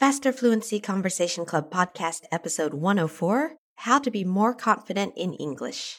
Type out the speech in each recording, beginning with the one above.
Faster Fluency Conversation Club Podcast, Episode 104 How to Be More Confident in English.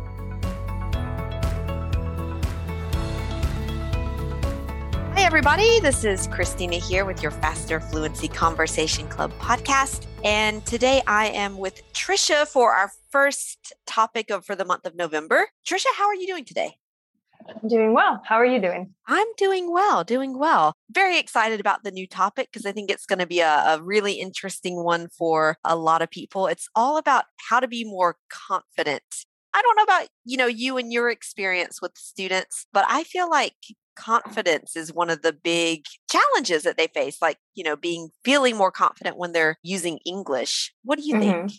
Everybody. This is Christina here with your Faster Fluency Conversation Club podcast. And today I am with Trisha for our first topic of for the month of November. Trisha, how are you doing today? I'm doing well. How are you doing? I'm doing well, doing well. Very excited about the new topic because I think it's going to be a, a, really interesting one for a lot of people. It's all about how to be more confident. I don't know about, you know, you and your experience with students, but I feel like confidence is one of the big challenges that they face like you know being feeling more confident when they're using english what do you mm-hmm. think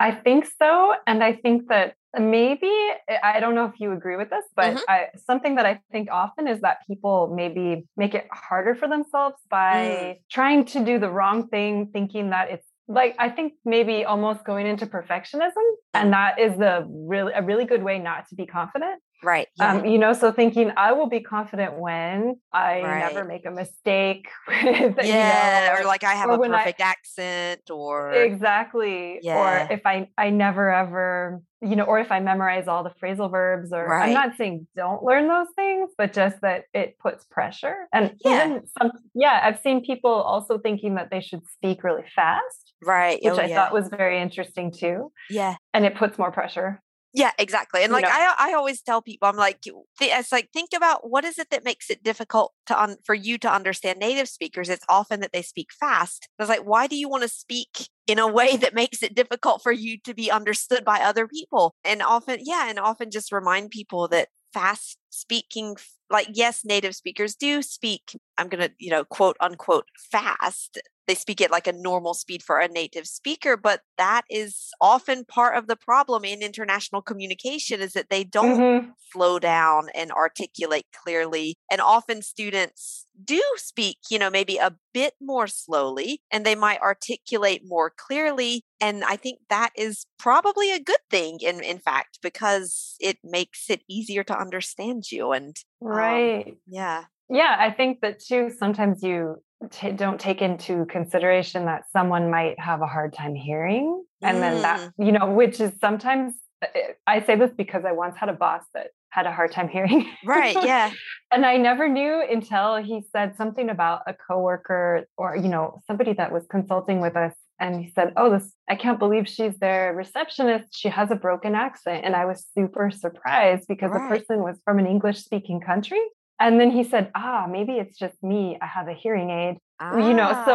i think so and i think that maybe eh, i don't know if you agree with this but mm-hmm. I, something that i think often is that people maybe make it harder for themselves by mm. trying to do the wrong thing thinking that it's like i think maybe almost going into perfectionism and that is the really a really good way not to be confident Right. Yeah. Um, you know, so thinking I will be confident when I right. never make a mistake. With, yeah. You know, or like I have a perfect I, accent or exactly. Yeah. Or if I I never ever, you know, or if I memorize all the phrasal verbs or right. I'm not saying don't learn those things, but just that it puts pressure. And yeah. even some yeah, I've seen people also thinking that they should speak really fast. Right. Which oh, I yeah. thought was very interesting too. Yeah. And it puts more pressure. Yeah, exactly. And like? I, I always tell people, I'm like, it's like think about what is it that makes it difficult to un- for you to understand native speakers. It's often that they speak fast. It's like, why do you want to speak in a way that makes it difficult for you to be understood by other people? And often, yeah, and often just remind people that fast speaking like yes native speakers do speak i'm going to you know quote unquote fast they speak at like a normal speed for a native speaker but that is often part of the problem in international communication is that they don't mm-hmm. slow down and articulate clearly and often students do speak you know maybe a bit more slowly and they might articulate more clearly and i think that is probably a good thing in in fact because it makes it easier to understand you and um, right um, yeah yeah i think that too sometimes you t- don't take into consideration that someone might have a hard time hearing and mm. then that mm. you know which is sometimes uh, i say this because i once had a boss that had a hard time hearing right yeah and i never knew until he said something about a coworker or you know somebody that was consulting with us and he said oh this i can't believe she's their receptionist she has a broken accent and i was super surprised because right. the person was from an english speaking country and then he said, ah, maybe it's just me. I have a hearing aid. Ah, you know, so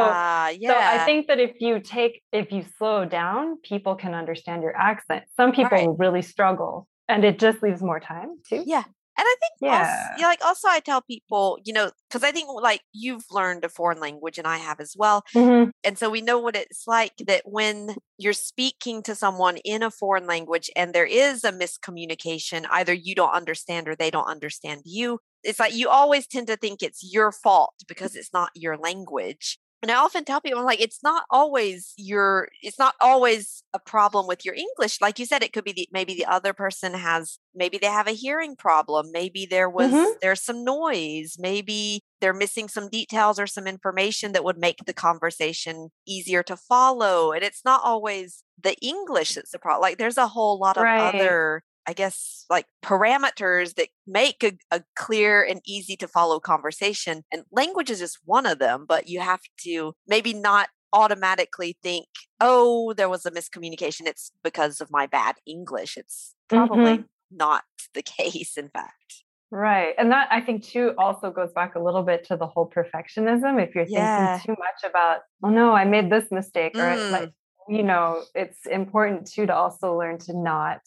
yeah. so I think that if you take if you slow down, people can understand your accent. Some people right. really struggle and it just leaves more time too. Yeah. And I think yeah. Also, like also I tell people, you know, because I think like you've learned a foreign language and I have as well. Mm-hmm. And so we know what it's like that when you're speaking to someone in a foreign language and there is a miscommunication, either you don't understand or they don't understand you, it's like you always tend to think it's your fault because it's not your language. And I often tell people, I'm like, it's not always your, it's not always a problem with your English. Like you said, it could be the, maybe the other person has, maybe they have a hearing problem. Maybe there was, mm-hmm. there's some noise. Maybe they're missing some details or some information that would make the conversation easier to follow. And it's not always the English that's the problem. Like there's a whole lot of right. other I guess, like parameters that make a, a, clear and easy to follow conversation. And language is just one of them, but you have to maybe not automatically think, oh, there was a miscommunication. It's because of my bad English. It's probably mm-hmm. not the case, in fact. Right. And that I think too also goes back a little bit to the whole perfectionism. If you're yeah. thinking too much about, oh no, I made this mistake, or mm. like, you know, it's important too to also learn to not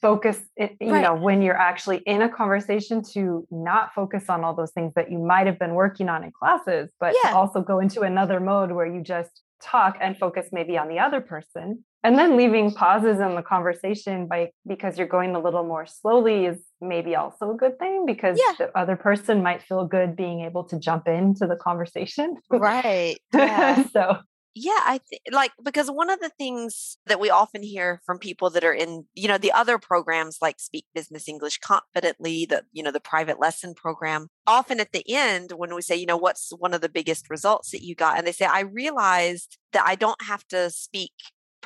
focus it, you right. know when you're actually in a conversation to not focus on all those things that you might have been working on in classes but yeah. also go into another mode where you just talk and focus maybe on the other person and then leaving pauses in the conversation by because you're going a little more slowly is maybe also a good thing because yeah. the other person might feel good being able to jump into the conversation right yeah. so yeah i think like because one of the things that we often hear from people that are in you know the other programs like speak business english confidently the you know the private lesson program often at the end when we say you know what's one of the biggest results that you got? and they say i realized that i don't have to speak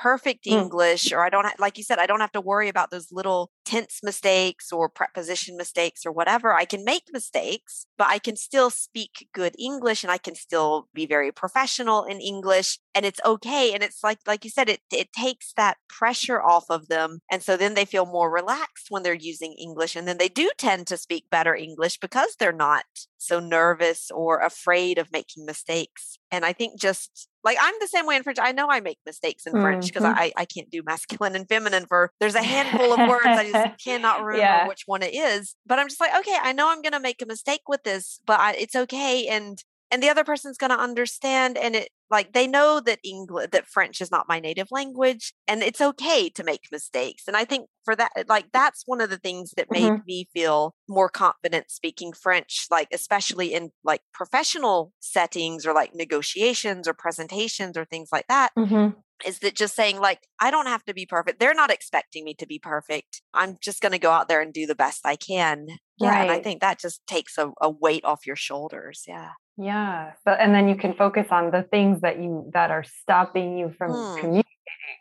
perfect mm. English, or I don't, ha- like you said, I don't have to worry about those little tense mistakes or preposition mistakes or whatever. I can make mistakes, but I can still speak good English and I can still be very professional in English and it's okay. And it's like, like you said, it, it takes that pressure off of them. And so then they feel more relaxed when they're using English. And then they do tend to speak better English because they're not so nervous or afraid of making mistakes. And I think just like I'm the same way in French. I know I make mistakes in mm-hmm. French because I, I can't do masculine and feminine for there's a handful of words I just cannot remember yeah. which one it is. But I'm just like, okay, I know I'm gonna make a mistake with this, but I, it's okay. And and the other person's going to understand and it like they know that english that french is not my native language and it's okay to make mistakes and i think for that like that's one of the things that made mm-hmm. me feel more confident speaking french like especially in like professional settings or like negotiations or presentations or things like that mm-hmm. is that just saying like i don't have to be perfect they're not expecting me to be perfect i'm just going to go out there and do the best i can yeah right. and i think that just takes a, a weight off your shoulders yeah yeah. So, and then you can focus on the things that you that are stopping you from hmm. communicating,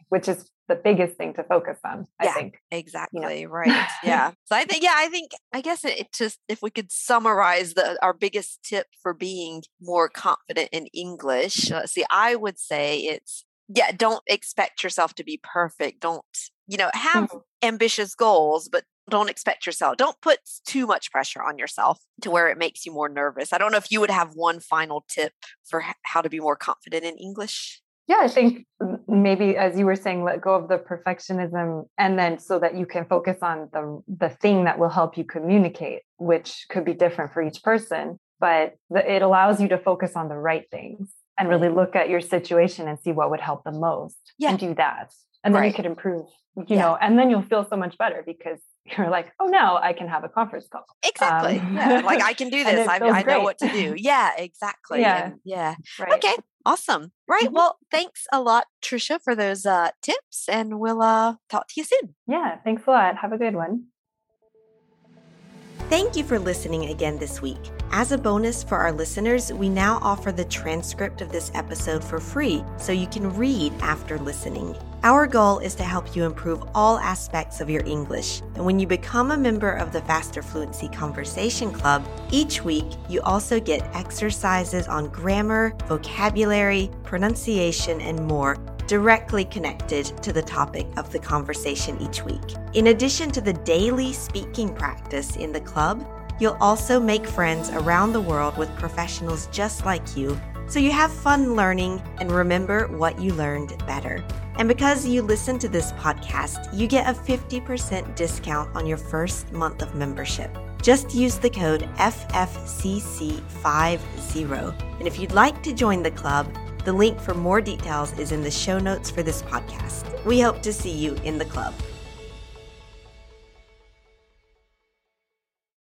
which is the biggest thing to focus on. I yeah, think exactly you know? right. Yeah. so I think yeah, I think I guess it, it just if we could summarize the our biggest tip for being more confident in English. let's see, I would say it's yeah, don't expect yourself to be perfect. Don't you know have mm-hmm. ambitious goals, but don't expect yourself don't put too much pressure on yourself to where it makes you more nervous i don't know if you would have one final tip for how to be more confident in english yeah i think maybe as you were saying let go of the perfectionism and then so that you can focus on the the thing that will help you communicate which could be different for each person but the, it allows you to focus on the right things and really mm-hmm. look at your situation and see what would help the most yeah. and do that and then right. you could improve you yeah. know and then you'll feel so much better because you're like, oh, no, I can have a conference call. Exactly. Um, yeah. Like I can do this. I, I know what to do. Yeah, exactly. Yeah. And yeah. Right. Okay. Awesome. Right. Mm-hmm. Well, thanks a lot, Trisha, for those uh, tips, and we'll uh, talk to you soon. Yeah. Thanks a lot. Have a good one. Thank you for listening again this week. As a bonus for our listeners, we now offer the transcript of this episode for free so you can read after listening. Our goal is to help you improve all aspects of your English. And when you become a member of the Faster Fluency Conversation Club, each week you also get exercises on grammar, vocabulary, pronunciation, and more directly connected to the topic of the conversation each week. In addition to the daily speaking practice in the club, you'll also make friends around the world with professionals just like you, so you have fun learning and remember what you learned better. And because you listen to this podcast, you get a 50% discount on your first month of membership. Just use the code FFCC50. And if you'd like to join the club, the link for more details is in the show notes for this podcast. We hope to see you in the club.